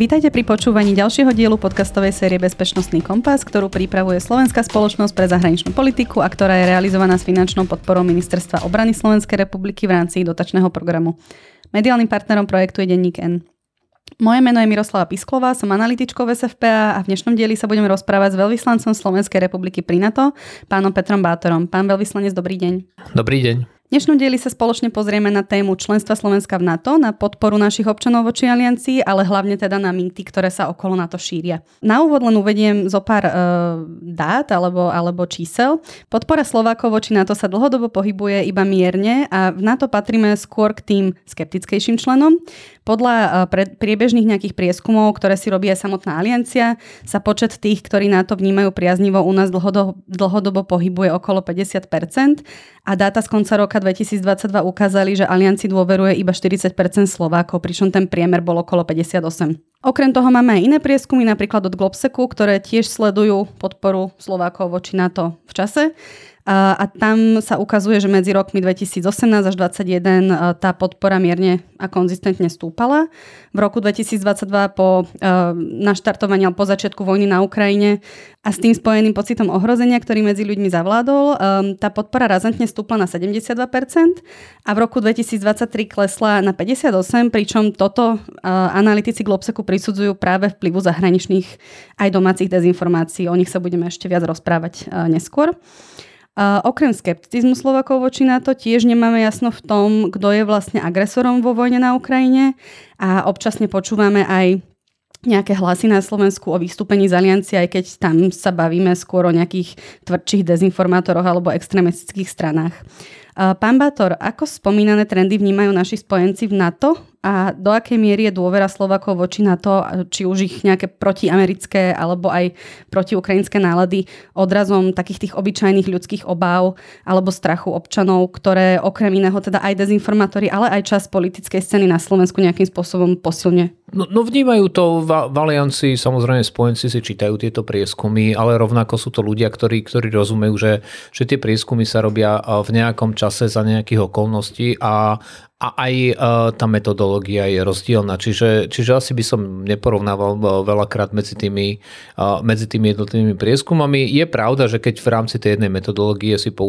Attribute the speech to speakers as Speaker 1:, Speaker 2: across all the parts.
Speaker 1: Vítajte pri počúvaní ďalšieho dielu podcastovej série Bezpečnostný kompas, ktorú pripravuje Slovenská spoločnosť pre zahraničnú politiku a ktorá je realizovaná s finančnou podporou Ministerstva obrany Slovenskej republiky v rámci dotačného programu. Mediálnym partnerom projektu je denník N. Moje meno je Miroslava Pisklová, som analytičkou SFPA a v dnešnom dieli sa budeme rozprávať s veľvyslancom Slovenskej republiky pri NATO, pánom Petrom Bátorom. Pán veľvyslanec, dobrý deň.
Speaker 2: Dobrý deň
Speaker 1: dnešnom dieli sa spoločne pozrieme na tému členstva Slovenska v NATO, na podporu našich občanov voči aliancii, ale hlavne teda na mýty, ktoré sa okolo NATO šíria. Na úvod len uvediem zo pár e, dát alebo, alebo čísel. Podpora Slovákov voči NATO sa dlhodobo pohybuje iba mierne a v NATO patríme skôr k tým skeptickejším členom. Podľa e, priebežných nejakých prieskumov, ktoré si robí aj samotná aliancia, sa počet tých, ktorí NATO vnímajú priaznivo u nás dlhodobo, dlhodobo pohybuje okolo 50% a dáta z konca roka 2022 ukázali, že Alianci dôveruje iba 40% Slovákov, pričom ten priemer bol okolo 58%. Okrem toho máme aj iné prieskumy, napríklad od Globseku, ktoré tiež sledujú podporu Slovákov voči NATO v čase. A, tam sa ukazuje, že medzi rokmi 2018 až 2021 tá podpora mierne a konzistentne stúpala. V roku 2022 po uh, naštartovaní alebo po začiatku vojny na Ukrajine a s tým spojeným pocitom ohrozenia, ktorý medzi ľuďmi zavládol, um, tá podpora razantne stúpla na 72% a v roku 2023 klesla na 58%, pričom toto analytici Globseku prisudzujú práve vplyvu zahraničných aj domácich dezinformácií. O nich sa budeme ešte viac rozprávať uh, neskôr. Uh, okrem skepticizmu Slovakov voči NATO tiež nemáme jasno v tom, kto je vlastne agresorom vo vojne na Ukrajine a občasne počúvame aj nejaké hlasy na Slovensku o vystúpení z aliancie, aj keď tam sa bavíme skôr o nejakých tvrdších dezinformátoroch alebo extremistických stranách. Pán Bátor, ako spomínané trendy vnímajú naši spojenci v NATO a do akej miery je dôvera Slovakov voči NATO, či už ich nejaké protiamerické alebo aj protiukrajinské nálady odrazom takých tých obyčajných ľudských obáv alebo strachu občanov, ktoré okrem iného teda aj dezinformátori, ale aj čas politickej scény na Slovensku nejakým spôsobom posilne?
Speaker 2: No, no vnímajú to v, v aliancii, samozrejme spojenci si čítajú tieto prieskumy, ale rovnako sú to ľudia, ktorí, ktorí rozumejú, že, že tie prieskumy sa robia v nejakom čase za nejakých okolností a, a aj uh, tá metodológia je rozdielna. Čiže, čiže asi by som neporovnával uh, veľakrát medzi tými, uh, medzi tými jednotlivými prieskumami. Je pravda, že keď v rámci tej jednej metodológie si po,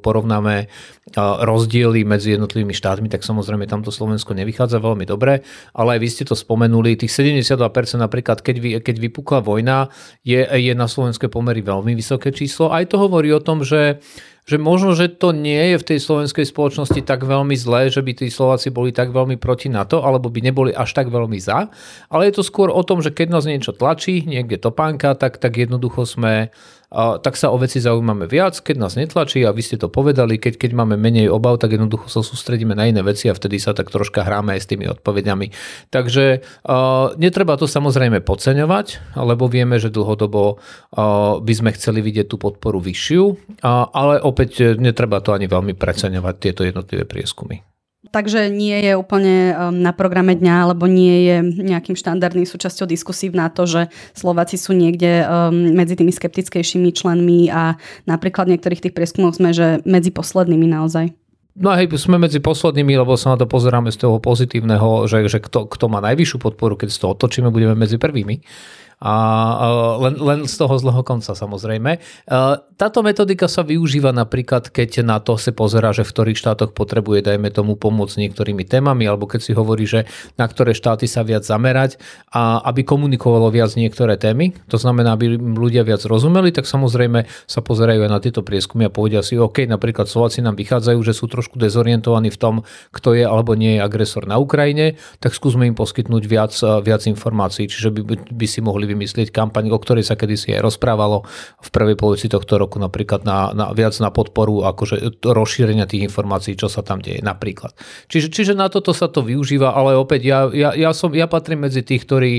Speaker 2: porovnáme rozdiely medzi jednotlivými štátmi, tak samozrejme tamto Slovensko nevychádza veľmi dobre, ale aj vy ste to spomenuli, tých 72% napríklad, keď, vy, keď vypukla vojna, je, je na slovenské pomery veľmi vysoké číslo. Aj to hovorí o tom, že že možno, že to nie je v tej slovenskej spoločnosti tak veľmi zlé, že by tí Slováci boli tak veľmi proti NATO, alebo by neboli až tak veľmi za, ale je to skôr o tom, že keď nás niečo tlačí, niekde topánka, tak, tak jednoducho sme a tak sa o veci zaujímame viac, keď nás netlačí a vy ste to povedali, keď, keď máme menej obav, tak jednoducho sa sústredíme na iné veci a vtedy sa tak troška hráme aj s tými odpovediami. Takže uh, netreba to samozrejme podceňovať, lebo vieme, že dlhodobo uh, by sme chceli vidieť tú podporu vyššiu, uh, ale opäť netreba to ani veľmi preceňovať tieto jednotlivé prieskumy
Speaker 1: takže nie je úplne um, na programe dňa, alebo nie je nejakým štandardným súčasťou diskusí na to, že Slováci sú niekde um, medzi tými skeptickejšími členmi a napríklad niektorých tých prieskumoch sme, že medzi poslednými naozaj.
Speaker 2: No hej, sme medzi poslednými, lebo sa na to pozeráme z toho pozitívneho, že, že kto, kto má najvyššiu podporu, keď z toho otočíme, budeme medzi prvými a len, len z toho zlého konca samozrejme. Táto metodika sa využíva napríklad, keď na to sa pozera, že v ktorých štátoch potrebuje, dajme tomu, pomôcť niektorými témami, alebo keď si hovorí, že na ktoré štáty sa viac zamerať a aby komunikovalo viac niektoré témy, to znamená, aby ľudia viac rozumeli, tak samozrejme sa pozerajú aj na tieto prieskumy a povedia si, OK, napríklad Slováci nám vychádzajú, že sú trošku dezorientovaní v tom, kto je alebo nie je agresor na Ukrajine, tak skúsme im poskytnúť viac, viac informácií, čiže by, by si mohli vymyslieť kampaň, o ktorej sa kedysi aj rozprávalo v prvej polovici tohto roku napríklad na, na, viac na podporu akože rozšírenia tých informácií, čo sa tam deje napríklad. Čiže, čiže na toto sa to využíva, ale opäť ja, ja, ja, som, ja patrím medzi tých, ktorí,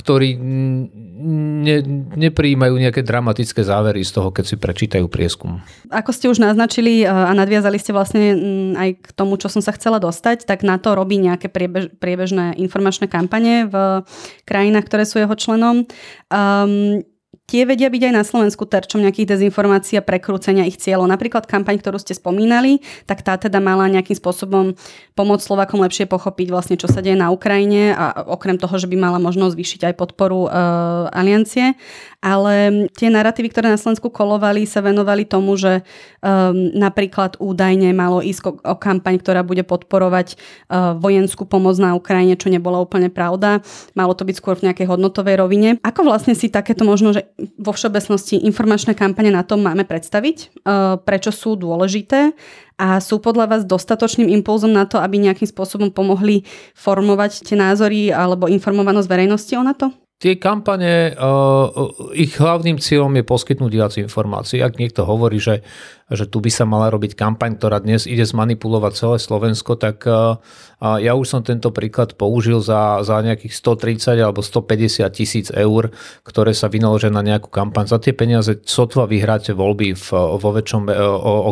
Speaker 2: ktorí ne, nepríjmajú nejaké dramatické závery z toho, keď si prečítajú prieskum.
Speaker 1: Ako ste už naznačili a nadviazali ste vlastne aj k tomu, čo som sa chcela dostať, tak na to robí nejaké priebež, priebežné informačné kampane v krajinách, ktoré sú jeho členom. Um, tie vedia byť aj na Slovensku terčom nejakých dezinformácií a prekrúcenia ich cieľov. Napríklad kampaň, ktorú ste spomínali, tak tá teda mala nejakým spôsobom pomôcť Slovakom lepšie pochopiť vlastne, čo sa deje na Ukrajine a okrem toho, že by mala možnosť zvýšiť aj podporu e, aliancie. Ale tie narratívy, ktoré na Slovensku kolovali, sa venovali tomu, že um, napríklad údajne malo ísť o, o kampaň, ktorá bude podporovať uh, vojenskú pomoc na Ukrajine, čo nebola úplne pravda. Malo to byť skôr v nejakej hodnotovej rovine. Ako vlastne si takéto možno, že vo všeobecnosti informačné kampane na tom máme predstaviť? Uh, prečo sú dôležité? a sú podľa vás dostatočným impulzom na to, aby nejakým spôsobom pomohli formovať tie názory alebo informovanosť verejnosti o NATO?
Speaker 2: Tie kampane, ich hlavným cieľom je poskytnúť viac informácií. Ak niekto hovorí, že že tu by sa mala robiť kampaň, ktorá dnes ide zmanipulovať celé Slovensko, tak ja už som tento príklad použil za, za nejakých 130 alebo 150 tisíc eur, ktoré sa vynaložia na nejakú kampaň. Za tie peniaze sotva vyhráte voľby v, vo väčšom e,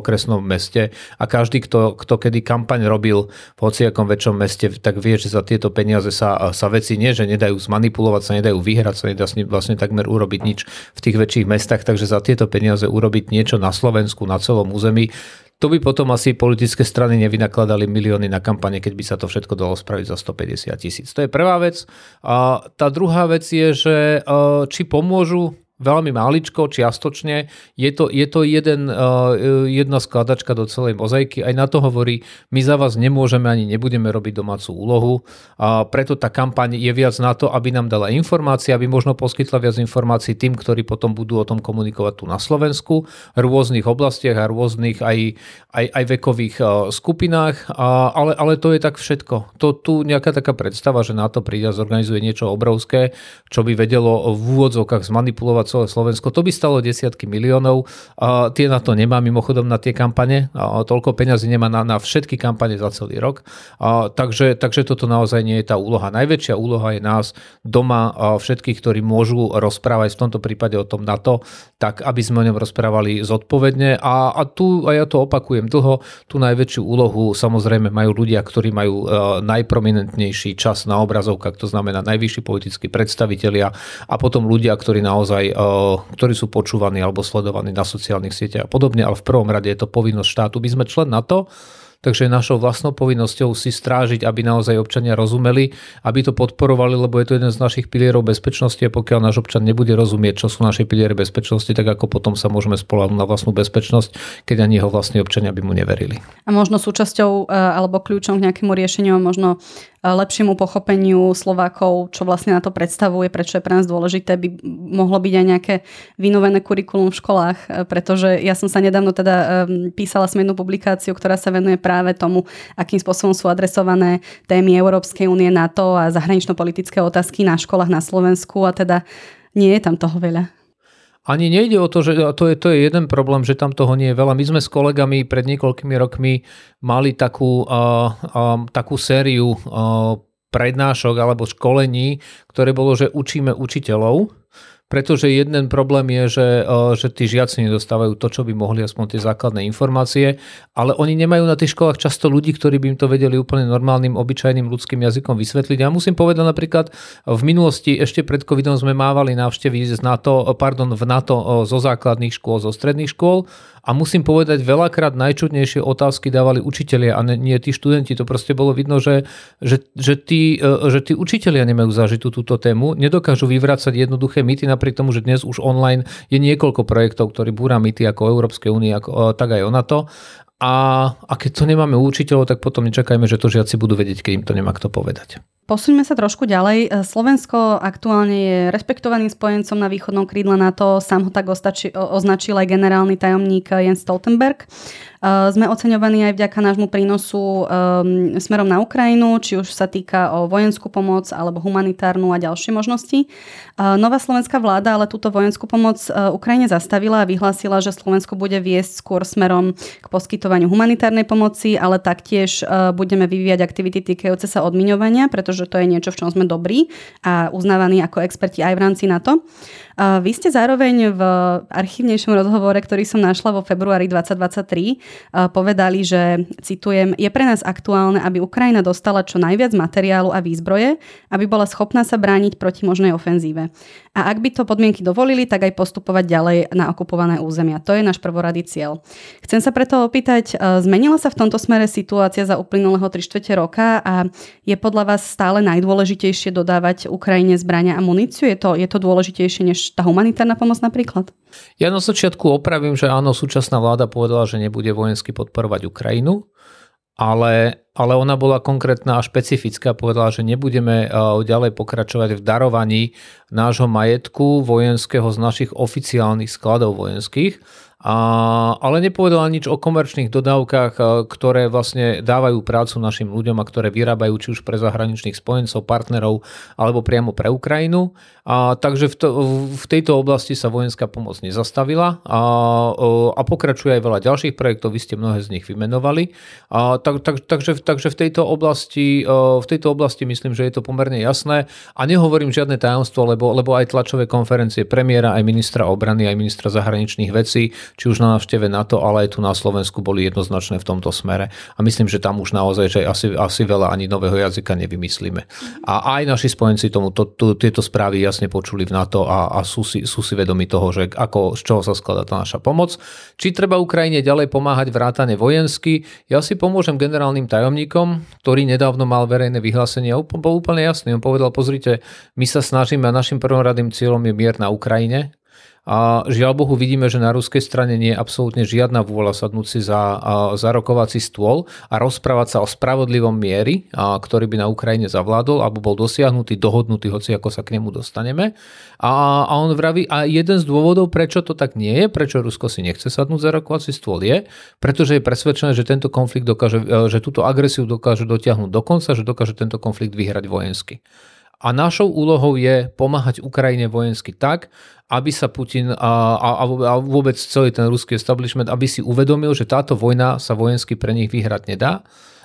Speaker 2: okresnom meste a každý, kto, kto kedy kampaň robil v hociakom väčšom meste, tak vie, že za tieto peniaze sa, sa veci nie, že nedajú zmanipulovať, sa nedajú vyhrať, sa nedá vlastne takmer urobiť nič v tých väčších mestách, takže za tieto peniaze urobiť niečo na Slovensku, na celom území. To by potom asi politické strany nevynakladali milióny na kampane, keď by sa to všetko dalo spraviť za 150 tisíc. To je prvá vec. A tá druhá vec je, že či pomôžu veľmi máličko, čiastočne. Je to, je to jeden, uh, jedna skladačka do celej mozaiky. Aj na to hovorí, my za vás nemôžeme ani nebudeme robiť domácu úlohu. A preto tá kampaň je viac na to, aby nám dala informácie, aby možno poskytla viac informácií tým, ktorí potom budú o tom komunikovať tu na Slovensku, v rôznych oblastiach a rôznych aj, aj, aj vekových uh, skupinách. A, ale, ale to je tak všetko. To tu nejaká taká predstava, že na to príde a zorganizuje niečo obrovské, čo by vedelo v úvodzovkách zmanipulovať celé Slovensko. To by stalo desiatky miliónov. A tie na to nemá mimochodom na tie kampane. A toľko peňazí nemá na, na všetky kampane za celý rok. A takže, takže toto naozaj nie je tá úloha. Najväčšia úloha je nás doma a všetkých, ktorí môžu rozprávať v tomto prípade o tom NATO, tak aby sme o ňom rozprávali zodpovedne. A, a tu, a ja to opakujem dlho, tú najväčšiu úlohu samozrejme majú ľudia, ktorí majú uh, najprominentnejší čas na obrazovkách, to znamená najvyšší politickí predstavitelia a potom ľudia, ktorí naozaj ktorí sú počúvaní alebo sledovaní na sociálnych sieťach a podobne, ale v prvom rade je to povinnosť štátu. My sme člen NATO, Takže je našou vlastnou povinnosťou si strážiť, aby naozaj občania rozumeli, aby to podporovali, lebo je to jeden z našich pilierov bezpečnosti a pokiaľ náš občan nebude rozumieť, čo sú naše piliere bezpečnosti, tak ako potom sa môžeme spolahnuť na vlastnú bezpečnosť, keď ani jeho vlastní občania by mu neverili.
Speaker 1: A možno súčasťou e, alebo kľúčom k nejakému riešeniu možno lepšiemu pochopeniu Slovákov, čo vlastne na to predstavuje, prečo je pre nás dôležité, by mohlo byť aj nejaké vynovené kurikulum v školách, e, pretože ja som sa nedávno teda písala som jednu publikáciu, ktorá sa venuje práve tomu, akým spôsobom sú adresované témy Európskej únie, NATO a zahranično-politické otázky na školách na Slovensku a teda nie je tam toho veľa.
Speaker 2: Ani nejde o to, že to je, to je jeden problém, že tam toho nie je veľa. My sme s kolegami pred niekoľkými rokmi mali takú, uh, uh, takú sériu uh, prednášok alebo školení, ktoré bolo, že učíme učiteľov pretože jeden problém je, že, e, že tí žiaci nedostávajú to, čo by mohli, aspoň tie základné informácie, ale oni nemajú na tých školách často ľudí, ktorí by im to vedeli úplne normálnym, obyčajným ľudským jazykom vysvetliť. Ja musím povedať napríklad, v minulosti ešte pred covidom sme mávali návštevy z NATO, pardon, v NATO e, zo základných škôl, zo stredných škôl a musím povedať, veľakrát najčudnejšie otázky dávali učitelia a nie tí študenti. To proste bolo vidno, že, že, že, tí, e, že tí učitelia nemajú zažitú túto tému, nedokážu vyvrácať jednoduché mýty, napriek tomu, že dnes už online je niekoľko projektov, ktorí búra mýty ako Európskej únie, e, tak aj o NATO. A, a keď to nemáme učiteľov, tak potom nečakajme, že to žiaci budú vedieť, keď im to nemá kto povedať.
Speaker 1: Posuňme sa trošku ďalej. E, Slovensko aktuálne je respektovaným spojencom na východnom krídle NATO, sám ho tak označil aj generálny tajomník Jens Stoltenberg. E, sme oceňovaní aj vďaka nášmu prínosu um, smerom na Ukrajinu, či už sa týka o vojenskú pomoc alebo humanitárnu a ďalšie možnosti. Uh, nová slovenská vláda ale túto vojenskú pomoc uh, Ukrajine zastavila a vyhlásila, že Slovensko bude viesť skôr smerom k poskytovaniu humanitárnej pomoci, ale taktiež budeme vyvíjať aktivity týkajúce sa odmiňovania, pretože že to je niečo, v čom sme dobrí a uznávaní ako experti aj v rámci NATO. Vy ste zároveň v archívnejšom rozhovore, ktorý som našla vo februári 2023, povedali, že, citujem, je pre nás aktuálne, aby Ukrajina dostala čo najviac materiálu a výzbroje, aby bola schopná sa brániť proti možnej ofenzíve. A ak by to podmienky dovolili, tak aj postupovať ďalej na okupované územia. To je náš prvoradý cieľ. Chcem sa preto opýtať, zmenila sa v tomto smere situácia za uplynulého 3 čtvrte roka a je podľa vás stále najdôležitejšie dodávať Ukrajine zbrania a muníciu? Je to, je to dôležitejšie než tá humanitárna pomoc napríklad?
Speaker 2: Ja na začiatku opravím, že áno, súčasná vláda povedala, že nebude vojensky podporovať Ukrajinu, ale, ale ona bola konkrétna a špecifická. Povedala, že nebudeme eh, ďalej pokračovať v darovaní nášho majetku vojenského z našich oficiálnych skladov vojenských, a, ale nepovedala nič o komerčných dodávkach, ktoré vlastne dávajú prácu našim ľuďom a ktoré vyrábajú či už pre zahraničných spojencov, partnerov alebo priamo pre Ukrajinu. A, takže v, to, v tejto oblasti sa vojenská pomoc nezastavila a, a pokračuje aj veľa ďalších projektov, vy ste mnohé z nich vymenovali. A, tak, tak, takže, takže v, tejto oblasti, v tejto oblasti myslím, že je to pomerne jasné a nehovorím žiadne tajomstvo, lebo, lebo aj tlačové konferencie premiéra, aj ministra obrany, aj ministra zahraničných vecí či už na návšteve NATO, ale aj tu na Slovensku boli jednoznačné v tomto smere. A myslím, že tam už naozaj, že asi, asi veľa ani nového jazyka nevymyslíme. A aj naši spojenci tomu to, to, tieto správy jasne počuli v NATO a, a sú, si, sú si vedomi toho, že ako, z čoho sa skladá tá naša pomoc. Či treba Ukrajine ďalej pomáhať vrátane vojensky, ja si pomôžem generálnym tajomníkom, ktorý nedávno mal verejné vyhlásenie a bol úplne jasný. On povedal, pozrite, my sa snažíme a našim prvoradým cieľom je mier na Ukrajine, a žiaľ Bohu vidíme, že na ruskej strane nie je absolútne žiadna vôľa sadnúť si za, za rokovací stôl a rozprávať sa o spravodlivom miery, a, ktorý by na Ukrajine zavládol, alebo bol dosiahnutý, dohodnutý, hoci ako sa k nemu dostaneme. A, a on vraví, a jeden z dôvodov, prečo to tak nie je, prečo Rusko si nechce sadnúť za rokovací stôl je, pretože je presvedčené, že tento konflikt dokáže, e, že túto agresiu dokáže dotiahnuť do konca, že dokáže tento konflikt vyhrať vojensky. A našou úlohou je pomáhať Ukrajine vojensky tak, aby sa Putin a, a, a vôbec celý ten ruský establishment, aby si uvedomil, že táto vojna sa vojensky pre nich vyhrať nedá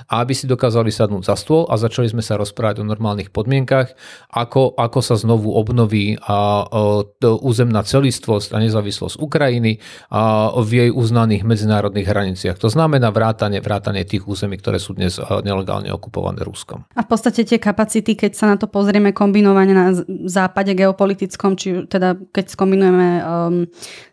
Speaker 2: a aby si dokázali sadnúť za stôl a začali sme sa rozprávať o normálnych podmienkach, ako, ako sa znovu obnoví a, a, územná celistvosť a nezávislosť Ukrajiny a, v jej uznaných medzinárodných hraniciach. To znamená vrátanie, vrátanie tých území, ktoré sú dnes nelegálne okupované Ruskom.
Speaker 1: A v podstate tie kapacity, keď sa na to pozrieme kombinovane na západe geopolitickom, či teda keď skombinujeme um,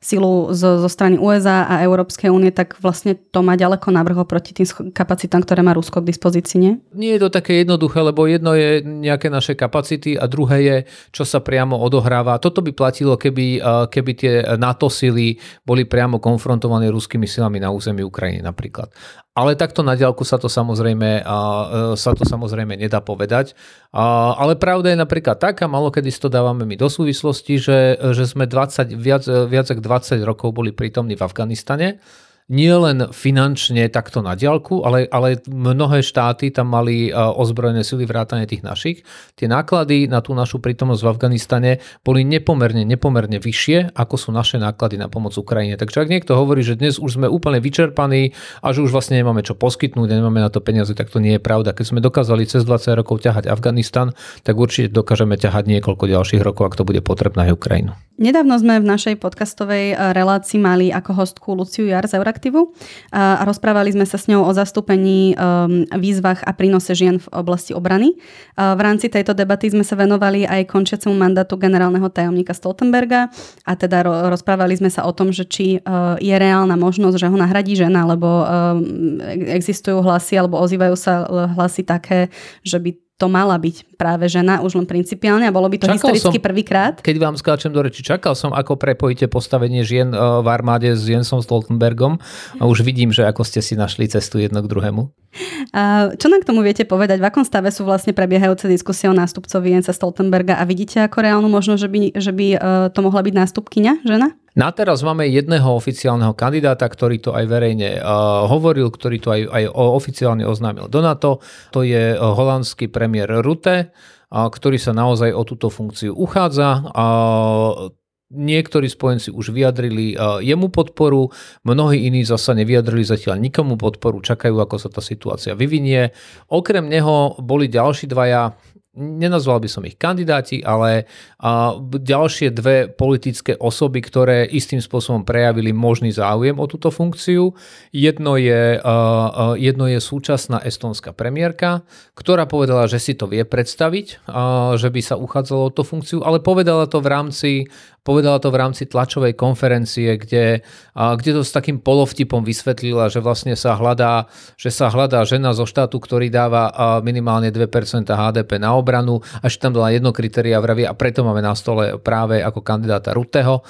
Speaker 1: silu zo, zo strany USA a Európskej únie, tak vlastne to má ďaleko navrho proti tým kapacitám, ktoré má Rusko k dispozícii, nie?
Speaker 2: Nie je to také jednoduché, lebo jedno je nejaké naše kapacity a druhé je, čo sa priamo odohráva. Toto by platilo, keby, uh, keby tie NATO sily boli priamo konfrontované ruskými silami na území Ukrajiny napríklad. Ale takto na diálku sa to samozrejme, e, sa to samozrejme nedá povedať. Ale pravda je napríklad taká, malo kedy to dávame my do súvislosti, že, že sme 20, viac, viac ako 20 rokov boli prítomní v Afganistane nie len finančne takto na diaľku, ale, ale mnohé štáty tam mali e, ozbrojené sily vrátane tých našich. Tie náklady na tú našu prítomnosť v Afganistane boli nepomerne, nepomerne vyššie, ako sú naše náklady na pomoc Ukrajine. Takže ak niekto hovorí, že dnes už sme úplne vyčerpaní a že už vlastne nemáme čo poskytnúť nemáme na to peniaze, tak to nie je pravda. Keď sme dokázali cez 20 rokov ťahať Afganistan, tak určite dokážeme ťahať niekoľko ďalších rokov, ak to bude potrebné aj Ukrajinu.
Speaker 1: Nedávno sme v našej podcastovej e, relácii mali ako hostku Luciu Jar z Euraktivu a rozprávali sme sa s ňou o zastúpení, um, výzvach a prínose žien v oblasti obrany. V rámci tejto debaty sme sa venovali aj končiacemu mandátu generálneho tajomníka Stoltenberga a teda rozprávali sme sa o tom, že či uh, je reálna možnosť, že ho nahradí žena, lebo um, existujú hlasy alebo ozývajú sa hlasy také, že by to mala byť práve žena, už len principiálne a bolo by to čakal historicky prvýkrát.
Speaker 2: Keď vám skáčem do reči, čakal som, ako prepojíte postavenie žien e, v armáde s Jensom Stoltenbergom a už vidím, že ako ste si našli cestu jedno k druhému.
Speaker 1: A čo nám k tomu viete povedať? V akom stave sú vlastne prebiehajúce diskusie o nástupcovi Jensa Stoltenberga a vidíte ako reálnu možnosť, že by, že by e, to mohla byť nástupkyňa, žena?
Speaker 2: Na teraz máme jedného oficiálneho kandidáta, ktorý to aj verejne uh, hovoril, ktorý to aj, aj oficiálne oznámil do NATO. To je uh, holandský premiér Rutte, uh, ktorý sa naozaj o túto funkciu uchádza. Uh, Niektorí spojenci už vyjadrili jemu podporu, mnohí iní zasa nevyjadrili zatiaľ nikomu podporu, čakajú, ako sa tá situácia vyvinie. Okrem neho boli ďalší dvaja nenazval by som ich kandidáti, ale ďalšie dve politické osoby, ktoré istým spôsobom prejavili možný záujem o túto funkciu. Jedno je, jedno je súčasná estonská premiérka, ktorá povedala, že si to vie predstaviť, že by sa uchádzalo o tú funkciu, ale povedala to v rámci Povedala to v rámci tlačovej konferencie, kde, kde to s takým polovtipom vysvetlila, že vlastne sa hľadá, že sa hľadá žena zo štátu, ktorý dáva minimálne 2% HDP na obranu, až tam dala jedno kritéria vravie a preto máme na stole práve ako kandidáta Ruteho,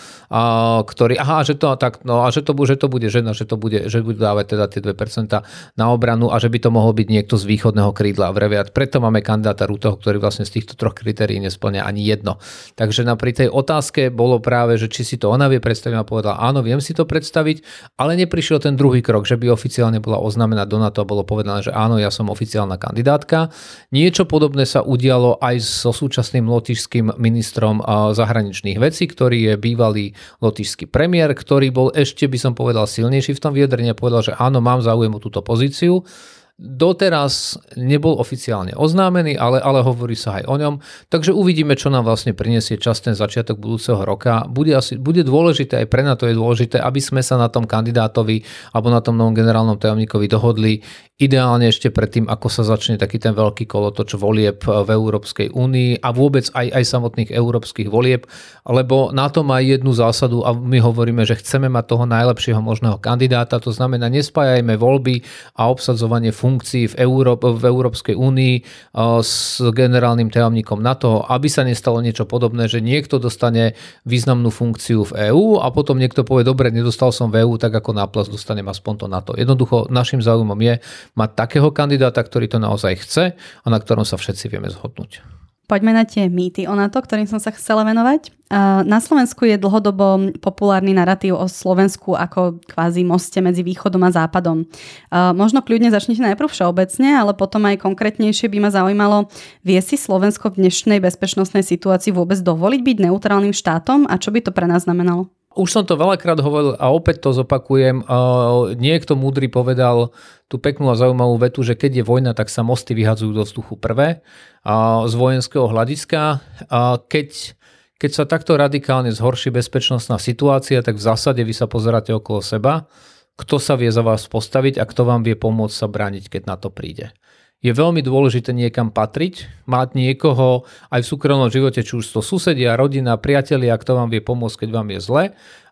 Speaker 2: ktorý, aha, že to, tak, no, a že to, že to bude žena, že to bude, že bude dávať teda tie 2% na obranu a že by to mohol byť niekto z východného krídla vravie. preto máme kandidáta Ruteho, ktorý vlastne z týchto troch kritérií nesplňa ani jedno. Takže na pri tej otázke bolo práve, že či si to ona vie predstaviť a povedala, áno, viem si to predstaviť, ale neprišiel ten druhý krok, že by oficiálne bola oznámená do NATO a bolo povedané, že áno, ja som oficiálna kandidátka. Niečo podobné sa udialo aj so súčasným lotišským ministrom zahraničných vecí, ktorý je bývalý lotišský premiér, ktorý bol ešte, by som povedal, silnejší v tom vyjadrení a povedal, že áno, mám záujem o túto pozíciu doteraz nebol oficiálne oznámený, ale, ale hovorí sa aj o ňom. Takže uvidíme, čo nám vlastne prinesie čas ten začiatok budúceho roka. Bude, asi, bude dôležité, aj pre NATO je dôležité, aby sme sa na tom kandidátovi alebo na tom novom generálnom tajomníkovi dohodli ideálne ešte predtým, ako sa začne taký ten veľký kolotoč volieb v Európskej únii a vôbec aj, aj samotných európskych volieb, lebo na to má jednu zásadu a my hovoríme, že chceme mať toho najlepšieho možného kandidáta, to znamená nespájajme voľby a obsadzovanie funkcií v, Európ- v Európskej únii s generálnym tajomníkom NATO, aby sa nestalo niečo podobné, že niekto dostane významnú funkciu v EÚ a potom niekto povie, dobre, nedostal som v EÚ, tak ako náplas dostanem aspoň to NATO. Jednoducho našim záujmom je, mať takého kandidáta, ktorý to naozaj chce a na ktorom sa všetci vieme zhodnúť.
Speaker 1: Poďme na tie mýty o NATO, ktorým som sa chcela venovať. Na Slovensku je dlhodobo populárny narratív o Slovensku ako kvázi moste medzi východom a západom. Možno kľudne začnite najprv všeobecne, ale potom aj konkrétnejšie by ma zaujímalo, vie si Slovensko v dnešnej bezpečnostnej situácii vôbec dovoliť byť neutrálnym štátom a čo by to pre nás znamenalo?
Speaker 2: Už som to veľakrát hovoril a opäť to zopakujem. Niekto múdry povedal tú peknú a zaujímavú vetu, že keď je vojna, tak sa mosty vyhadzujú do vzduchu prvé z vojenského hľadiska. Keď, keď sa takto radikálne zhorší bezpečnostná situácia, tak v zásade vy sa pozeráte okolo seba, kto sa vie za vás postaviť a kto vám vie pomôcť sa brániť, keď na to príde je veľmi dôležité niekam patriť, mať niekoho aj v súkromnom živote, či už to susedia, rodina, priatelia, kto vám vie pomôcť, keď vám je zle.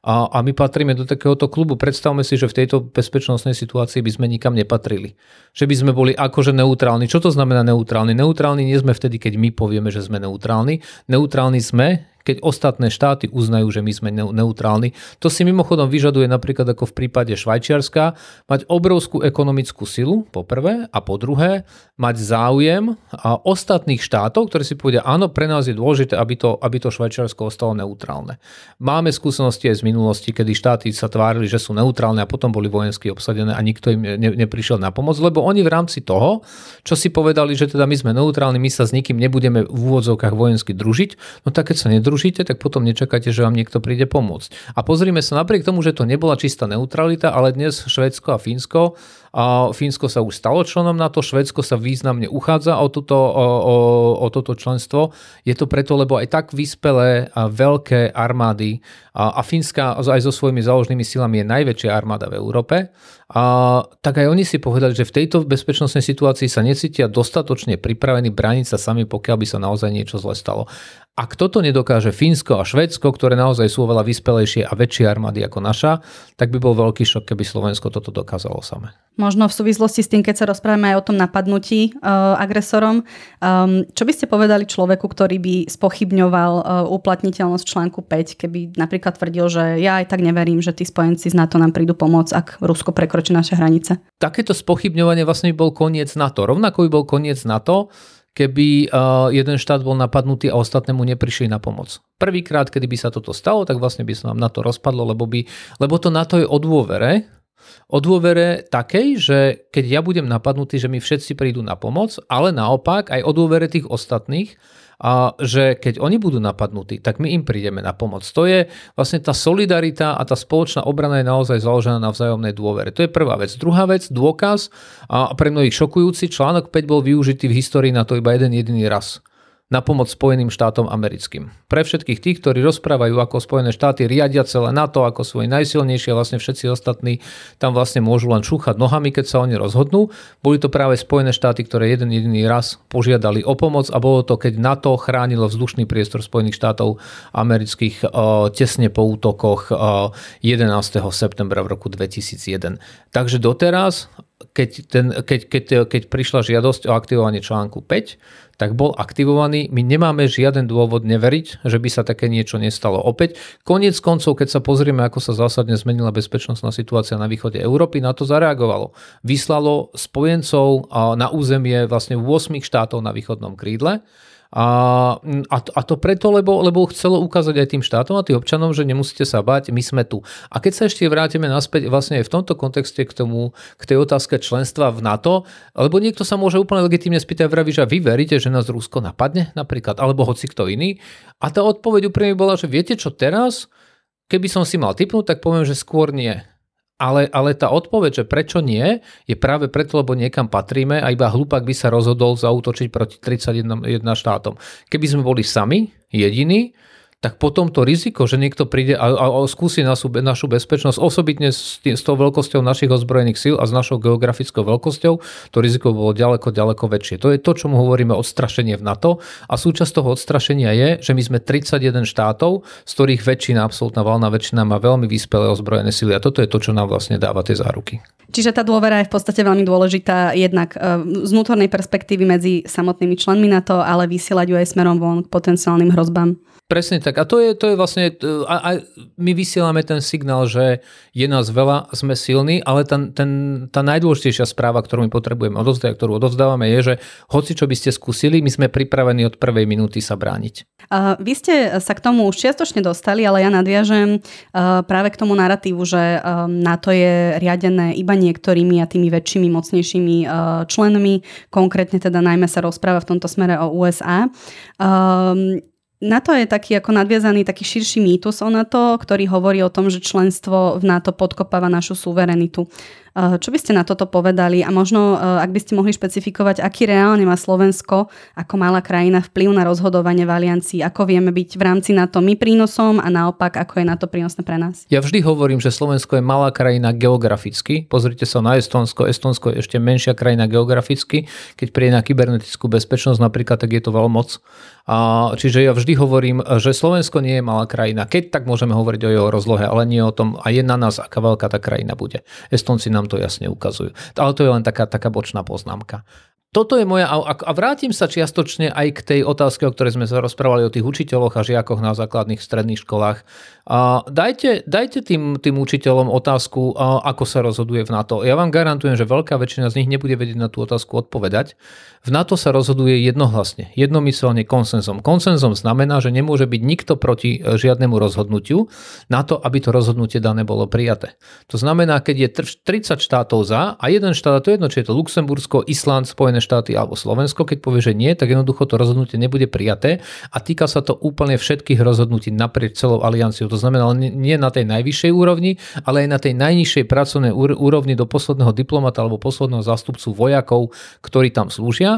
Speaker 2: A, a my patríme do takéhoto klubu. Predstavme si, že v tejto bezpečnostnej situácii by sme nikam nepatrili. Že by sme boli akože neutrálni. Čo to znamená neutrálni? Neutrálni nie sme vtedy, keď my povieme, že sme neutrálni. Neutrálni sme, keď ostatné štáty uznajú, že my sme neutrálni. To si mimochodom vyžaduje napríklad ako v prípade Švajčiarska mať obrovskú ekonomickú silu, po prvé, a po druhé, mať záujem a ostatných štátov, ktoré si povedia, áno, pre nás je dôležité, aby to, aby to Švajčiarsko ostalo neutrálne. Máme skúsenosti aj z minulosti, kedy štáty sa tvárili, že sú neutrálne a potom boli vojensky obsadené a nikto im ne, neprišiel na pomoc, lebo oni v rámci toho, čo si povedali, že teda my sme neutrálni, my sa s nikým nebudeme v úvodzovkách vojensky družiť, no tak keď sa nedruží, rušíte, tak potom nečakáte, že vám niekto príde pomôcť. A pozrime sa napriek tomu, že to nebola čistá neutralita, ale dnes Švedsko a Fínsko a Fínsko sa už stalo členom NATO, Švedsko sa významne uchádza o, toto, o, o, toto členstvo. Je to preto, lebo aj tak vyspelé a veľké armády a, a Fínska aj so svojimi záložnými silami je najväčšia armáda v Európe, a, tak aj oni si povedali, že v tejto bezpečnostnej situácii sa necítia dostatočne pripravení brániť sa sami, pokiaľ by sa naozaj niečo zle stalo. Ak toto nedokáže Fínsko a Švédsko, ktoré naozaj sú oveľa vyspelejšie a väčšie armády ako naša, tak by bol veľký šok, keby Slovensko toto dokázalo same.
Speaker 1: Možno v súvislosti s tým, keď sa rozprávame aj o tom napadnutí uh, agresorom, um, čo by ste povedali človeku, ktorý by spochybňoval uh, uplatniteľnosť článku 5, keby napríklad tvrdil, že ja aj tak neverím, že tí spojenci z NATO nám prídu pomôcť, ak Rusko prekročí naše hranice?
Speaker 2: Takéto spochybňovanie vlastne by bol koniec NATO. Rovnako by bol koniec NATO, keby jeden štát bol napadnutý a ostatnému neprišli na pomoc. Prvýkrát, kedy by sa toto stalo, tak vlastne by sa nám na to rozpadlo, lebo, by, lebo to NATO je o dôvere, o dôvere takej, že keď ja budem napadnutý, že mi všetci prídu na pomoc, ale naopak aj o dôvere tých ostatných, a že keď oni budú napadnutí, tak my im prídeme na pomoc. To je vlastne tá solidarita a tá spoločná obrana je naozaj založená na vzájomnej dôvere. To je prvá vec. Druhá vec, dôkaz a pre mnohých šokujúci, článok 5 bol využitý v histórii na to iba jeden jediný raz na pomoc Spojeným štátom americkým. Pre všetkých tých, ktorí rozprávajú, ako Spojené štáty riadia celé NATO ako svoje najsilnejšie, vlastne všetci ostatní tam vlastne môžu len šúchať nohami, keď sa oni rozhodnú. Boli to práve Spojené štáty, ktoré jeden jediný raz požiadali o pomoc a bolo to, keď NATO chránilo vzdušný priestor Spojených štátov amerických uh, tesne po útokoch uh, 11. septembra v roku 2001. Takže doteraz keď, ten, keď, keď, keď prišla žiadosť o aktivovanie článku 5, tak bol aktivovaný. My nemáme žiaden dôvod neveriť, že by sa také niečo nestalo opäť. Koniec koncov, keď sa pozrieme, ako sa zásadne zmenila bezpečnostná situácia na východe Európy, na to zareagovalo. Vyslalo spojencov na územie vlastne 8 štátov na východnom krídle a, a, a to preto, lebo, lebo chcelo ukázať aj tým štátom a tým občanom, že nemusíte sa bať, my sme tu. A keď sa ešte vrátime naspäť vlastne aj v tomto kontexte k tomu, k tej otázke členstva v NATO, lebo niekto sa môže úplne legitimne spýtať, vraví, že vy veríte, že nás Rusko napadne napríklad, alebo hoci kto iný. A tá odpoveď úprimne bola, že viete čo teraz, keby som si mal typnúť, tak poviem, že skôr nie. Ale, ale tá odpoveď, že prečo nie, je práve preto, lebo niekam patríme a iba hlupák by sa rozhodol zautočiť proti 31 štátom. Keby sme boli sami, jediní, tak potom to riziko, že niekto príde a, a, a skúsi našu, našu bezpečnosť, osobitne s, tým, s tou veľkosťou našich ozbrojených síl a s našou geografickou veľkosťou, to riziko bolo ďaleko, ďaleko väčšie. To je to, čo mu hovoríme odstrašenie v NATO a súčasť toho odstrašenia je, že my sme 31 štátov, z ktorých väčšina, absolútna valná väčšina má veľmi vyspelé ozbrojené síly a toto je to, čo nám vlastne dáva tie záruky.
Speaker 1: Čiže tá dôvera je v podstate veľmi dôležitá jednak e, z vnútornej perspektívy medzi samotnými členmi NATO, ale vysielať ju aj smerom von k potenciálnym hrozbám.
Speaker 2: Presne tak. A to je, to je vlastne, a, a my vysielame ten signál, že je nás veľa, sme silní, ale ten, ten, tá najdôležitejšia správa, ktorú my potrebujeme odovzdať, ktorú odovzdávame, je, že hoci čo by ste skúsili, my sme pripravení od prvej minúty sa brániť.
Speaker 1: Uh, vy ste sa k tomu už čiastočne dostali, ale ja nadviažem uh, práve k tomu narratívu, že uh, NATO je riadené iba niektorými a tými väčšími, mocnejšími členmi. Konkrétne teda najmä sa rozpráva v tomto smere o USA. Um, NATO je taký ako nadviazaný taký širší mýtus o NATO, ktorý hovorí o tom, že členstvo v NATO podkopáva našu suverenitu. Eh, čo by ste na toto povedali a možno, eh, ak by ste mohli špecifikovať, aký reálne má Slovensko ako malá krajina vplyv na rozhodovanie v aliancii, ako vieme byť v rámci NATO my prínosom a naopak, ako je na to prínosné pre nás?
Speaker 2: Ja vždy hovorím, že Slovensko je malá krajina geograficky. Pozrite sa na Estonsko. Estonsko je ešte menšia krajina geograficky. Keď príde na kybernetickú bezpečnosť napríklad, tak je to veľmoc. A, čiže ja vždy hovorím, že Slovensko nie je malá krajina. Keď tak môžeme hovoriť o jeho rozlohe, ale nie o tom, a je na nás, aká veľká tá krajina bude. Estonci nám to jasne ukazujú. Ale to je len taká, taká bočná poznámka toto je moja, a vrátim sa čiastočne aj k tej otázke, o ktorej sme sa rozprávali o tých učiteľoch a žiakoch na základných stredných školách. Dajte, dajte tým, tým učiteľom otázku, ako sa rozhoduje v NATO. Ja vám garantujem, že veľká väčšina z nich nebude vedieť na tú otázku odpovedať. V NATO sa rozhoduje jednohlasne, jednomyselne konsenzom. Konsenzom znamená, že nemôže byť nikto proti e, žiadnemu rozhodnutiu na to, aby to rozhodnutie dané bolo prijaté. To znamená, keď je 30 štátov za a jeden štát, to je jedno, či je to Luxembursko, Island, Spojené štáty alebo Slovensko, keď povie, že nie, tak jednoducho to rozhodnutie nebude prijaté a týka sa to úplne všetkých rozhodnutí naprieč celou alianciou. To znamená nie na tej najvyššej úrovni, ale aj na tej najnižšej pracovnej úrovni do posledného diplomata alebo posledného zástupcu vojakov, ktorí tam slúžia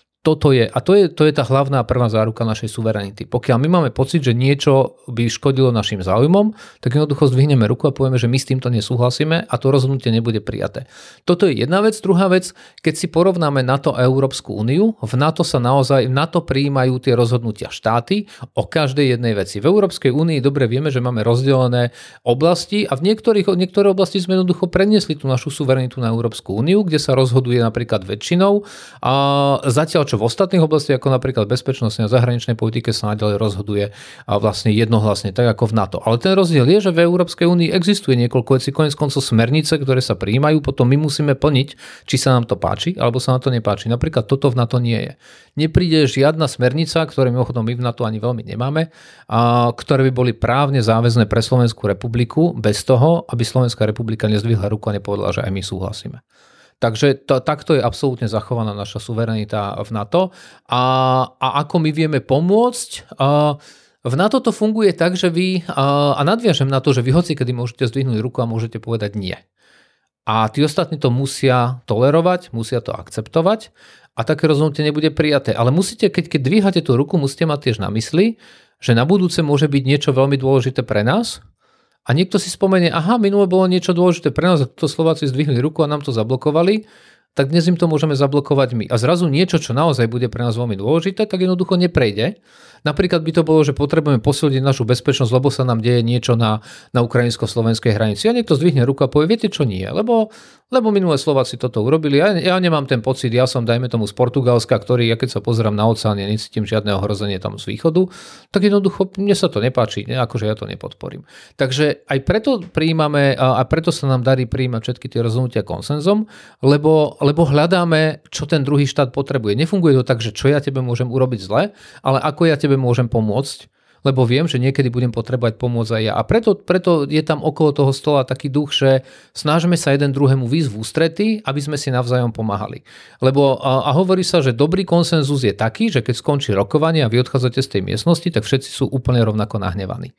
Speaker 2: toto je, a to je, to je tá hlavná prvá záruka našej suverenity. Pokiaľ my máme pocit, že niečo by škodilo našim záujmom, tak jednoducho zdvihneme ruku a povieme, že my s týmto nesúhlasíme a to rozhodnutie nebude prijaté. Toto je jedna vec. Druhá vec, keď si porovnáme NATO a Európsku úniu, v NATO sa naozaj, v NATO prijímajú tie rozhodnutia štáty o každej jednej veci. V Európskej únii dobre vieme, že máme rozdelené oblasti a v niektorých, niektoré oblasti sme jednoducho preniesli tú našu suverenitu na Európsku úniu, kde sa rozhoduje napríklad väčšinou a zatiaľ čo v ostatných oblastiach, ako napríklad bezpečnostnej a zahraničnej politike sa naďalej rozhoduje a vlastne jednohlasne, tak ako v NATO. Ale ten rozdiel je, že v Európskej únii existuje niekoľko vecí, konec koncov smernice, ktoré sa prijímajú, potom my musíme plniť, či sa nám to páči, alebo sa nám to nepáči. Napríklad toto v NATO nie je. Nepríde žiadna smernica, ktoré mimochodom my v NATO ani veľmi nemáme, a ktoré by boli právne záväzné pre Slovenskú republiku bez toho, aby Slovenská republika nezdvihla ruku a nepovedala, že aj my súhlasíme. Takže to, takto je absolútne zachovaná naša suverenita v NATO. A, a ako my vieme pomôcť? A, v NATO to funguje tak, že vy, a, a nadviažem na to, že vy hoci kedy môžete zdvihnúť ruku a môžete povedať nie. A tí ostatní to musia tolerovať, musia to akceptovať a také rozhodnutie nebude prijaté. Ale musíte, keď, keď dvíhate tú ruku, musíte mať tiež na mysli, že na budúce môže byť niečo veľmi dôležité pre nás a niekto si spomenie, aha, minule bolo niečo dôležité pre nás a to Slováci zdvihli ruku a nám to zablokovali tak dnes im to môžeme zablokovať my. A zrazu niečo, čo naozaj bude pre nás veľmi dôležité, tak jednoducho neprejde. Napríklad by to bolo, že potrebujeme posilniť našu bezpečnosť, lebo sa nám deje niečo na, na ukrajinsko-slovenskej hranici. A niekto zdvihne ruku a povie, viete čo nie, lebo, lebo minulé Slováci toto urobili. Ja, ja nemám ten pocit, ja som, dajme tomu, z Portugalska, ktorý, ja keď sa pozerám na oceán, ja necítim žiadne ohrozenie tam z východu, tak jednoducho mne sa to nepáči, ne? akože ja to nepodporím. Takže aj preto príjmame a preto sa nám darí príjmať všetky tie rozhodnutia konsenzom, lebo lebo hľadáme, čo ten druhý štát potrebuje. Nefunguje to tak, že čo ja tebe môžem urobiť zle, ale ako ja tebe môžem pomôcť, lebo viem, že niekedy budem potrebovať pomôcť aj ja. A preto, preto je tam okolo toho stola taký duch, že snažíme sa jeden druhému výsť v ústrety, aby sme si navzájom pomáhali. Lebo a, a hovorí sa, že dobrý konsenzus je taký, že keď skončí rokovanie a vy odchádzate z tej miestnosti, tak všetci sú úplne rovnako nahnevaní.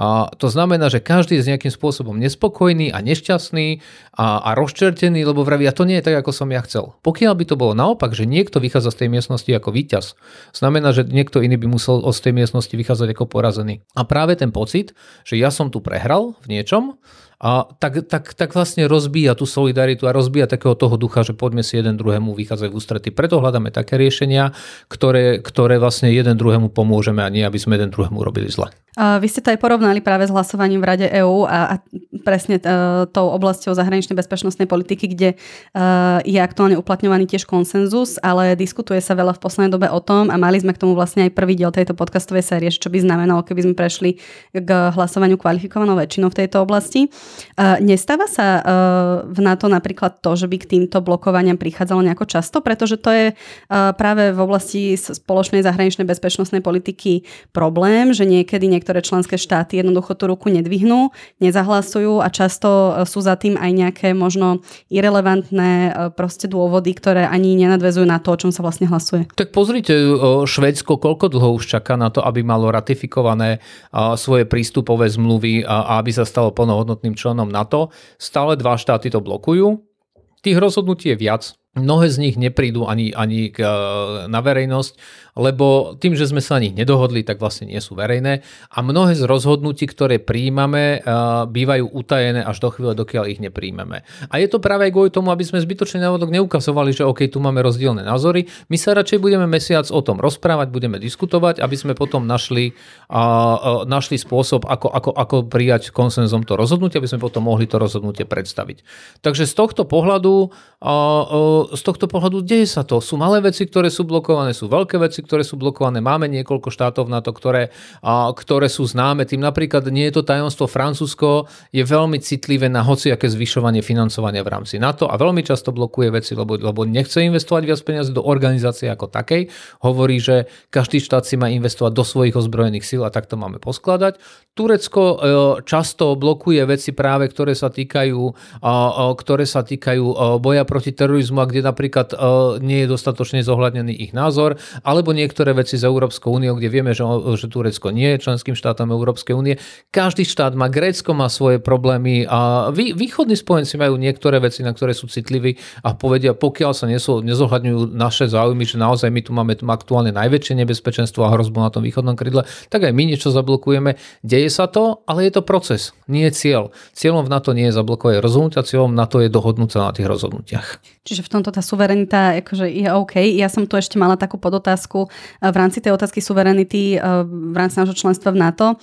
Speaker 2: A to znamená, že každý je nejakým spôsobom nespokojný a nešťastný a, a rozčertený, lebo vraví, a to nie je tak, ako som ja chcel. Pokiaľ by to bolo naopak, že niekto vychádza z tej miestnosti ako víťaz, znamená, že niekto iný by musel z tej miestnosti vychádzať ako porazený. A práve ten pocit, že ja som tu prehral v niečom, a tak, tak, tak vlastne rozbíja tú solidaritu a rozbíja takého toho ducha, že poďme si jeden druhému vychádzať v ústrety. Preto hľadáme také riešenia, ktoré, ktoré vlastne jeden druhému pomôžeme a nie, aby sme jeden druhému robili zle.
Speaker 1: Vy ste to aj porovnali práve s hlasovaním v Rade EÚ a, a presne uh, tou oblasťou zahraničnej bezpečnostnej politiky, kde uh, je aktuálne uplatňovaný tiež konsenzus, ale diskutuje sa veľa v poslednej dobe o tom a mali sme k tomu vlastne aj prvý diel tejto podcastovej série, čo by znamenalo, keby sme prešli k hlasovaniu kvalifikovanou väčšinou v tejto oblasti. Nestáva sa uh, v NATO napríklad to, že by k týmto blokovaniam prichádzalo nejako často, pretože to je uh, práve v oblasti spoločnej zahraničnej bezpečnostnej politiky problém, že niekedy niektoré členské štáty jednoducho tú ruku nedvihnú, nezahlasujú a často e, sú za tým aj nejaké možno irrelevantné e, proste dôvody, ktoré ani nenadvezujú na to, o čom sa vlastne hlasuje.
Speaker 2: Tak pozrite, e, Švedsko koľko dlho už čaká na to, aby malo ratifikované svoje prístupové zmluvy a aby sa stalo plnohodnotným členom NATO. Stále dva štáty to blokujú. Tých rozhodnutí je viac. Mnohé z nich neprídu ani, ani k, na verejnosť lebo tým, že sme sa na nich nedohodli, tak vlastne nie sú verejné a mnohé z rozhodnutí, ktoré príjmame, bývajú utajené až do chvíle, dokiaľ ich nepríjmeme. A je to práve aj kvôli tomu, aby sme zbytočne návodok neukazovali, že OK, tu máme rozdielne názory. My sa radšej budeme mesiac o tom rozprávať, budeme diskutovať, aby sme potom našli, uh, našli spôsob, ako, ako, ako prijať konsenzom to rozhodnutie, aby sme potom mohli to rozhodnutie predstaviť. Takže z tohto pohľadu, z tohto pohľadu deje sa to. Sú malé veci, ktoré sú blokované, sú veľké veci, ktoré sú blokované. Máme niekoľko štátov na to, ktoré, a, ktoré sú známe. Tým napríklad nie je to tajomstvo. Francúzsko je veľmi citlivé na hociaké zvyšovanie financovania v rámci NATO a veľmi často blokuje veci, lebo, lebo nechce investovať viac peniazy do organizácie ako takej. Hovorí, že každý štát si má investovať do svojich ozbrojených síl a tak to máme poskladať. Turecko e, často blokuje veci práve, ktoré sa týkajú, ktoré sa týkajú e, boja proti terorizmu a kde napríklad e, nie je dostatočne zohľadnený ich názor, alebo niektoré veci z Európskou úniou, kde vieme, že, že Turecko nie je členským štátom Európskej únie. Každý štát má, Grécko má svoje problémy a vý, východní spojenci majú niektoré veci, na ktoré sú citliví a povedia, pokiaľ sa nezohľadňujú naše záujmy, že naozaj my tu máme tu aktuálne najväčšie nebezpečenstvo a hrozbu na tom východnom krydle, tak aj my niečo zablokujeme. Deje sa to, ale je to proces, nie je cieľ. Cieľom v NATO nie je zablokovať rozhodnutia, cieľom NATO je dohodnúť sa na tých rozhodnutiach.
Speaker 1: Čiže v tomto tá suverenita akože je OK. Ja som tu ešte mala takú podotázku, v rámci tej otázky suverenity v rámci nášho členstva v NATO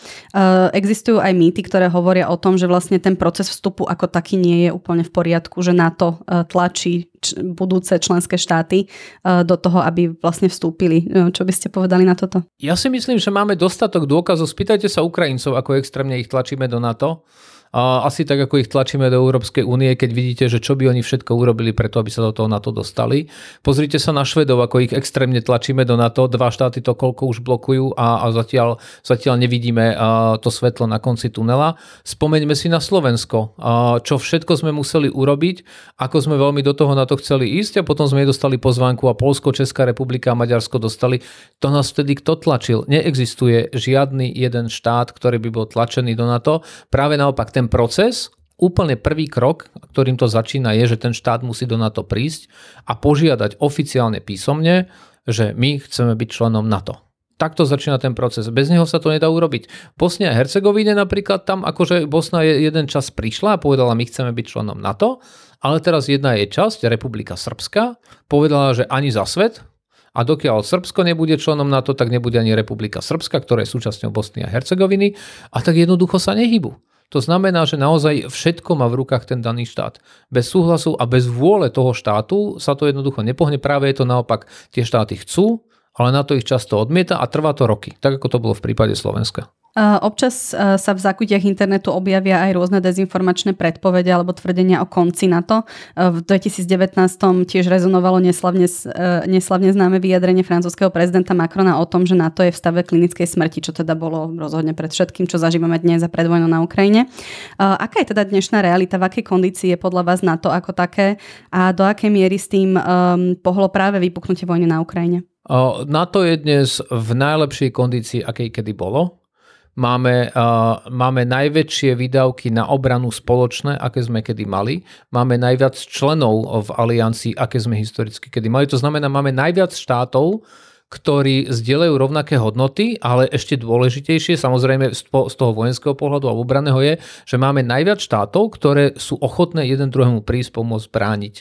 Speaker 1: existujú aj mýty, ktoré hovoria o tom, že vlastne ten proces vstupu ako taký nie je úplne v poriadku, že NATO tlačí budúce členské štáty do toho, aby vlastne vstúpili. Čo by ste povedali na toto?
Speaker 2: Ja si myslím, že máme dostatok dôkazov. Spýtajte sa Ukrajincov, ako extrémne ich tlačíme do NATO a asi tak, ako ich tlačíme do Európskej únie, keď vidíte, že čo by oni všetko urobili preto, aby sa do toho NATO dostali. Pozrite sa na Švedov, ako ich extrémne tlačíme do NATO. Dva štáty to koľko už blokujú a, a zatiaľ, zatiaľ nevidíme a, to svetlo na konci tunela. Spomeňme si na Slovensko, a, čo všetko sme museli urobiť, ako sme veľmi do toho na to chceli ísť a potom sme dostali pozvánku a Polsko, Česká republika a Maďarsko dostali. To nás vtedy kto tlačil? Neexistuje žiadny jeden štát, ktorý by bol tlačený do NATO. Práve naopak ten proces úplne prvý krok, ktorým to začína, je, že ten štát musí do NATO prísť a požiadať oficiálne písomne, že my chceme byť členom NATO. Takto začína ten proces. Bez neho sa to nedá urobiť. Bosnia a Hercegovine napríklad tam, akože Bosna je jeden čas prišla a povedala, my chceme byť členom NATO, ale teraz jedna je časť, Republika Srbska, povedala, že ani za svet, a dokiaľ Srbsko nebude členom NATO, tak nebude ani Republika Srbska, ktorá je súčasťou Bosny a Hercegoviny a tak jednoducho sa nehybu. To znamená, že naozaj všetko má v rukách ten daný štát. Bez súhlasu a bez vôle toho štátu sa to jednoducho nepohne. Práve je to naopak, tie štáty chcú, ale na to ich často odmieta a trvá to roky, tak ako to bolo v prípade Slovenska.
Speaker 1: Občas sa v zákutiach internetu objavia aj rôzne dezinformačné predpovede alebo tvrdenia o konci NATO. V 2019 tiež rezonovalo neslavne, neslavne známe vyjadrenie francúzského prezidenta Macrona o tom, že NATO je v stave klinickej smrti, čo teda bolo rozhodne pred všetkým, čo zažívame dnes a pred vojnou na Ukrajine. Aká je teda dnešná realita? V akej kondícii je podľa vás NATO ako také a do akej miery s tým um, pohlo práve vypuknutie vojny na Ukrajine?
Speaker 2: NATO je dnes v najlepšej kondícii, akej kedy bolo. Máme, uh, máme najväčšie výdavky na obranu spoločné, aké sme kedy mali. Máme najviac členov v aliancii, aké sme historicky kedy mali. To znamená, máme najviac štátov, ktorí zdieľajú rovnaké hodnoty, ale ešte dôležitejšie, samozrejme z toho vojenského pohľadu a obraného je, že máme najviac štátov, ktoré sú ochotné jeden druhému prísť pomôcť brániť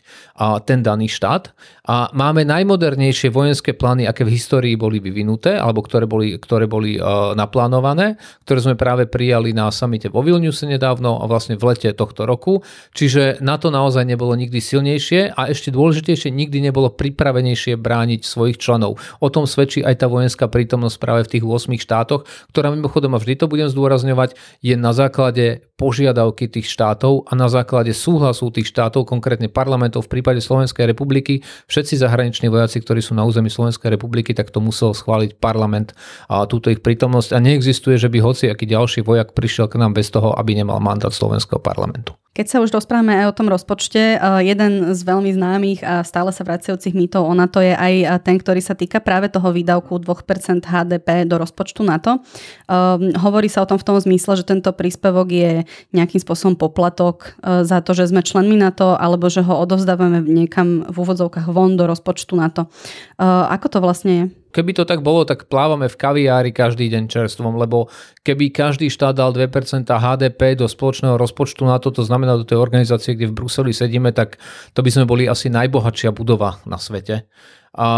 Speaker 2: ten daný štát. A máme najmodernejšie vojenské plány, aké v histórii boli vyvinuté, alebo ktoré boli, ktoré boli naplánované, ktoré sme práve prijali na samite vo Vilniuse nedávno a vlastne v lete tohto roku. Čiže na to naozaj nebolo nikdy silnejšie a ešte dôležitejšie, nikdy nebolo pripravenejšie brániť svojich členov. O tom svedčí aj tá vojenská prítomnosť práve v tých 8 štátoch, ktorá mimochodom, a vždy to budem zdôrazňovať, je na základe požiadavky tých štátov a na základe súhlasu tých štátov, konkrétne parlamentov v prípade Slovenskej republiky, všetci zahraniční vojaci, ktorí sú na území Slovenskej republiky, tak to musel schváliť parlament a túto ich prítomnosť a neexistuje, že by hoci aký ďalší vojak prišiel k nám bez toho, aby nemal mandát Slovenského parlamentu.
Speaker 1: Keď sa už rozprávame aj o tom rozpočte, eh, jeden z veľmi známych a stále sa vracajúcich mýtov o NATO je aj eh, ten, ktorý sa týka práve toho výdavku 2% HDP do rozpočtu NATO. Um, hovorí sa o tom v tom zmysle, že tento príspevok je nejakým spôsobom poplatok uh, za to, že sme členmi NATO, alebo že ho odovzdávame niekam v úvodzovkách von do rozpočtu NATO. Uh, ako to vlastne je?
Speaker 2: Keby to tak bolo, tak plávame v kaviári každý deň čerstvom, lebo keby každý štát dal 2% HDP do spoločného rozpočtu na to, to znamená do tej organizácie, kde v Bruseli sedíme, tak to by sme boli asi najbohatšia budova na svete a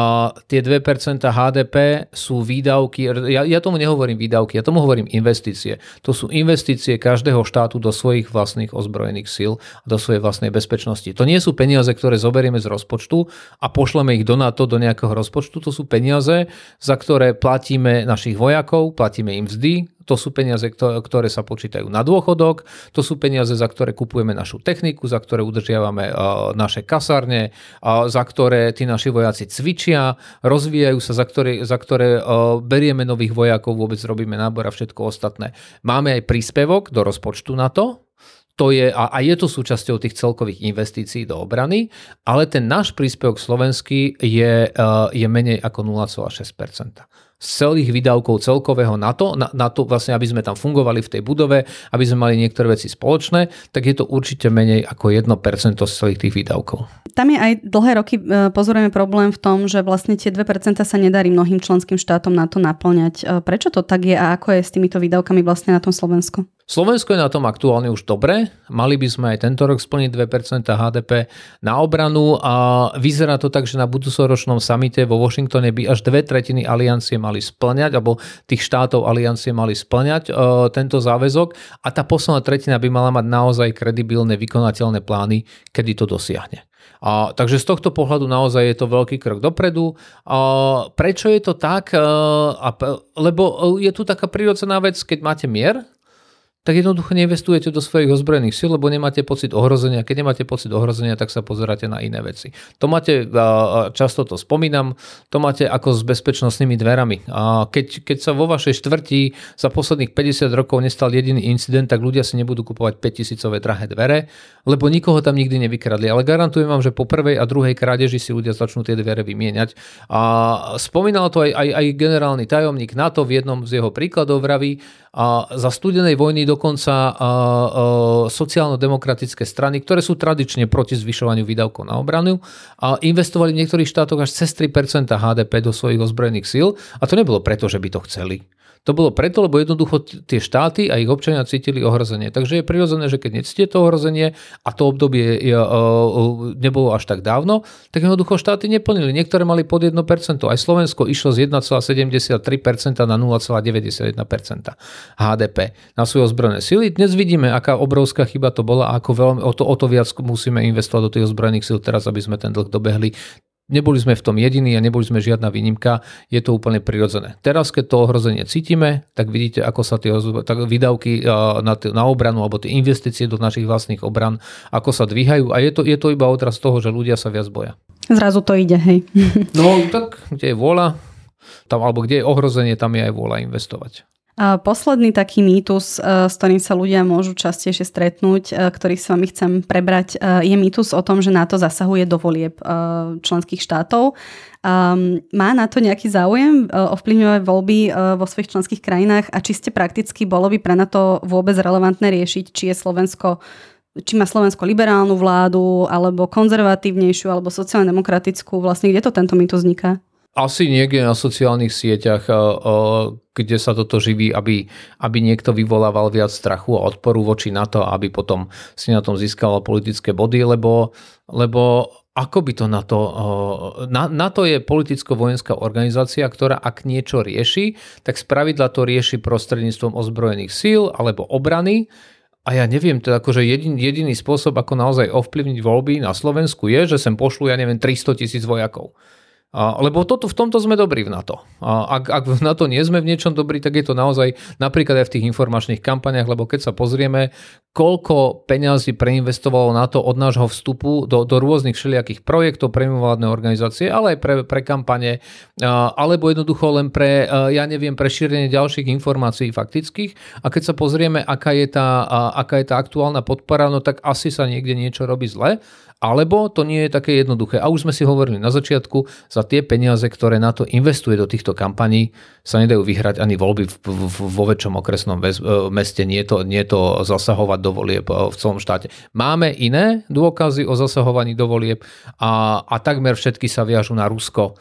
Speaker 2: tie 2% HDP sú výdavky, ja, ja tomu nehovorím výdavky, ja tomu hovorím investície. To sú investície každého štátu do svojich vlastných ozbrojených síl a do svojej vlastnej bezpečnosti. To nie sú peniaze, ktoré zoberieme z rozpočtu a pošleme ich do NATO, do nejakého rozpočtu. To sú peniaze, za ktoré platíme našich vojakov, platíme im mzdy, to sú peniaze, ktoré sa počítajú na dôchodok, to sú peniaze, za ktoré kupujeme našu techniku, za ktoré udržiavame naše kasárne, za ktoré tí naši vojaci cvičia, rozvíjajú sa, za ktoré, za ktoré berieme nových vojakov, vôbec robíme nábor a všetko ostatné. Máme aj príspevok do rozpočtu na to, to je, a, a je to súčasťou tých celkových investícií do obrany, ale ten náš príspevok slovenský je, je menej ako 0,6% z celých výdavkov celkového na to, na, na to vlastne, aby sme tam fungovali v tej budove, aby sme mali niektoré veci spoločné, tak je to určite menej ako 1% z celých tých výdavkov.
Speaker 1: Tam je aj dlhé roky e, pozorujeme problém v tom, že vlastne tie 2% sa nedarí mnohým členským štátom na to naplňať. E, prečo to tak je a ako je s týmito výdavkami vlastne na tom Slovensku?
Speaker 2: Slovensko je na tom aktuálne už dobre. Mali by sme aj tento rok splniť 2% HDP na obranu a vyzerá to tak, že na budúcoročnom samite vo Washingtone by až dve tretiny aliancie mali splňať, alebo tých štátov aliancie mali splňať uh, tento záväzok a tá posledná tretina by mala mať naozaj kredibilné, vykonateľné plány, kedy to dosiahne. A, takže z tohto pohľadu naozaj je to veľký krok dopredu. A, prečo je to tak? A, a, lebo je tu taká prírodzená vec, keď máte mier, tak jednoducho neinvestujete do svojich ozbrojených síl, lebo nemáte pocit ohrozenia. Keď nemáte pocit ohrozenia, tak sa pozeráte na iné veci. To máte, často to spomínam, to máte ako s bezpečnostnými dverami. Keď, keď sa vo vašej štvrti za posledných 50 rokov nestal jediný incident, tak ľudia si nebudú kupovať 5000 drahé dvere, lebo nikoho tam nikdy nevykradli. Ale garantujem vám, že po prvej a druhej krádeži si ľudia začnú tie dvere vymieňať. A spomínal to aj, aj, aj generálny tajomník NATO v jednom z jeho príkladov vraví, A za studenej vojny dokonca a, a, sociálno-demokratické strany, ktoré sú tradične proti zvyšovaniu výdavkov na obranu, a investovali v niektorých štátoch až cez 3% HDP do svojich ozbrojených síl. A to nebolo preto, že by to chceli. To bolo preto, lebo jednoducho tie štáty a ich občania cítili ohrozenie. Takže je prirodzené, že keď necíte to ohrozenie a to obdobie je, uh, nebolo až tak dávno, tak jednoducho štáty neplnili. Niektoré mali pod 1%. Aj Slovensko išlo z 1,73% na 0,91% HDP na svoje ozbrojené sily. Dnes vidíme, aká obrovská chyba to bola a ako veľmi, o, to, o to viac musíme investovať do tých ozbrojených síl teraz, aby sme ten dlh dobehli. Neboli sme v tom jediní a neboli sme žiadna výnimka, je to úplne prirodzené. Teraz, keď to ohrozenie cítime, tak vidíte, ako sa tie tak výdavky na, na obranu alebo tie investície do našich vlastných obran, ako sa dvíhajú a je to, je to iba odraz toho, že ľudia sa viac boja.
Speaker 1: Zrazu to ide, hej.
Speaker 2: No tak, kde je vôľa, tam, alebo kde je ohrozenie, tam je aj vôľa investovať.
Speaker 1: Posledný taký mýtus, e, s ktorým sa ľudia môžu častejšie stretnúť, e, ktorý s vami chcem prebrať, e, je mýtus o tom, že NATO zasahuje do volieb členských štátov. Má na to nejaký záujem ovplyvňovať voľby vo svojich členských krajinách a či ste prakticky bolo by pre NATO vôbec relevantné riešiť, či je Slovensko či má Slovensko liberálnu vládu, alebo konzervatívnejšiu, alebo sociálne-demokratickú. Vlastne kde to tento mýtus vzniká?
Speaker 2: Asi niekde na sociálnych sieťach, kde sa toto živí, aby, aby niekto vyvolával viac strachu a odporu voči NATO, aby potom si na tom získal politické body, lebo, lebo ako by to na to... NATO je politicko-vojenská organizácia, ktorá ak niečo rieši, tak spravidla to rieši prostredníctvom ozbrojených síl alebo obrany, a ja neviem, teda akože jedin, jediný spôsob, ako naozaj ovplyvniť voľby na Slovensku je, že sem pošlu, ja neviem, 300 tisíc vojakov. Lebo toto, v tomto sme dobrí v NATO. Ak, ak v NATO nie sme v niečom dobrí, tak je to naozaj napríklad aj v tých informačných kampaniach, lebo keď sa pozrieme, koľko peňazí preinvestovalo NATO od nášho vstupu do, do rôznych všelijakých projektov pre mimovládne organizácie, ale aj pre, pre kampane, alebo jednoducho len pre, ja neviem, pre šírenie ďalších informácií faktických. A keď sa pozrieme, aká je tá, aká je tá aktuálna podpora, no tak asi sa niekde niečo robí zle. Alebo to nie je také jednoduché. A už sme si hovorili na začiatku, za tie peniaze, ktoré na to investuje do týchto kampaní, sa nedajú vyhrať ani voľby vo väčšom okresnom e, meste. Nie to, nie to zasahovať do volieb e, v celom štáte. Máme iné dôkazy o zasahovaní do volieb a, a takmer všetky sa viažu na Rusko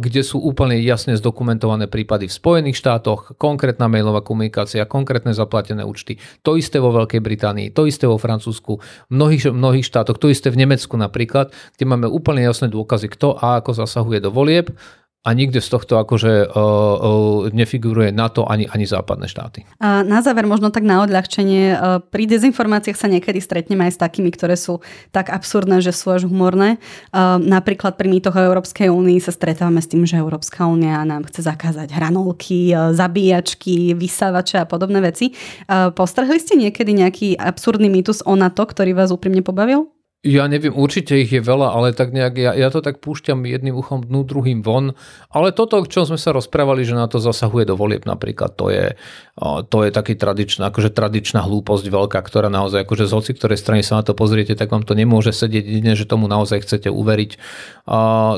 Speaker 2: kde sú úplne jasne zdokumentované prípady v Spojených štátoch, konkrétna mailová komunikácia, konkrétne zaplatené účty. To isté vo Veľkej Británii, to isté vo Francúzsku, v mnohých, mnohých štátoch, to isté v Nemecku napríklad, kde máme úplne jasné dôkazy, kto a ako zasahuje do volieb a nikde z tohto akože uh, uh, nefiguruje NATO ani, ani západné štáty.
Speaker 1: A na záver možno tak na odľahčenie, uh, pri dezinformáciách sa niekedy stretneme aj s takými, ktoré sú tak absurdné, že sú až humorné. Uh, napríklad pri mýtoch o Európskej únii sa stretávame s tým, že Európska únia nám chce zakázať hranolky, uh, zabíjačky, vysávače a podobné veci. Uh, postrhli ste niekedy nejaký absurdný mýtus o NATO, ktorý vás úprimne pobavil?
Speaker 2: Ja neviem, určite ich je veľa, ale tak nejak, ja, ja to tak púšťam jedným uchom dnu, druhým von. Ale toto, o čom sme sa rozprávali, že na to zasahuje do volieb napríklad, to je, to je taký tradičná, akože tradičná hlúposť veľká, ktorá naozaj, akože z hoci ktorej strany sa na to pozriete, tak vám to nemôže sedieť jedine, že tomu naozaj chcete uveriť.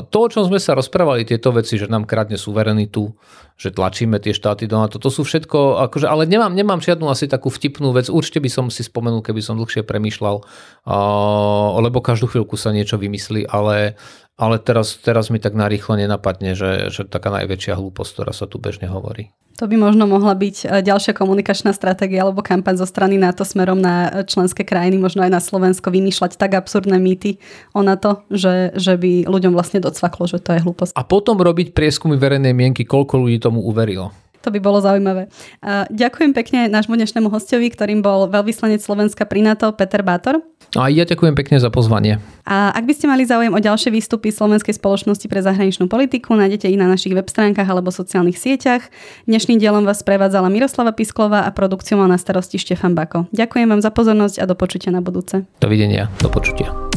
Speaker 2: To, o čom sme sa rozprávali, tieto veci, že nám kradne suverenitu, že tlačíme tie štáty do NATO. To sú všetko, akože, ale nemám, nemám žiadnu asi takú vtipnú vec. Určite by som si spomenul, keby som dlhšie premýšľal, lebo každú chvíľku sa niečo vymyslí, ale, ale teraz, teraz mi tak narýchlo nenapadne, že, že taká najväčšia hlúposť, ktorá sa tu bežne hovorí.
Speaker 1: To by možno mohla byť e, ďalšia komunikačná stratégia alebo kampaň zo strany NATO smerom na e, členské krajiny, možno aj na Slovensko, vymýšľať tak absurdné mýty o NATO, že, že by ľuďom vlastne docvaklo, že to je hlúposť.
Speaker 2: A potom robiť prieskumy verejnej mienky, koľko ľudí tomu uverilo.
Speaker 1: To by bolo zaujímavé. Ďakujem pekne nášmu dnešnému hostovi, ktorým bol veľvyslanec Slovenska pri NATO Peter Bátor.
Speaker 2: A ja ďakujem pekne za pozvanie.
Speaker 1: A ak by ste mali záujem o ďalšie výstupy Slovenskej spoločnosti pre zahraničnú politiku, nájdete ich na našich web stránkach alebo sociálnych sieťach. Dnešným dielom vás prevádzala Miroslava Pisklová a produkciu mal na starosti Štefan Bako. Ďakujem vám za pozornosť a do počutia na budúce.
Speaker 2: Dovidenia, do počutia.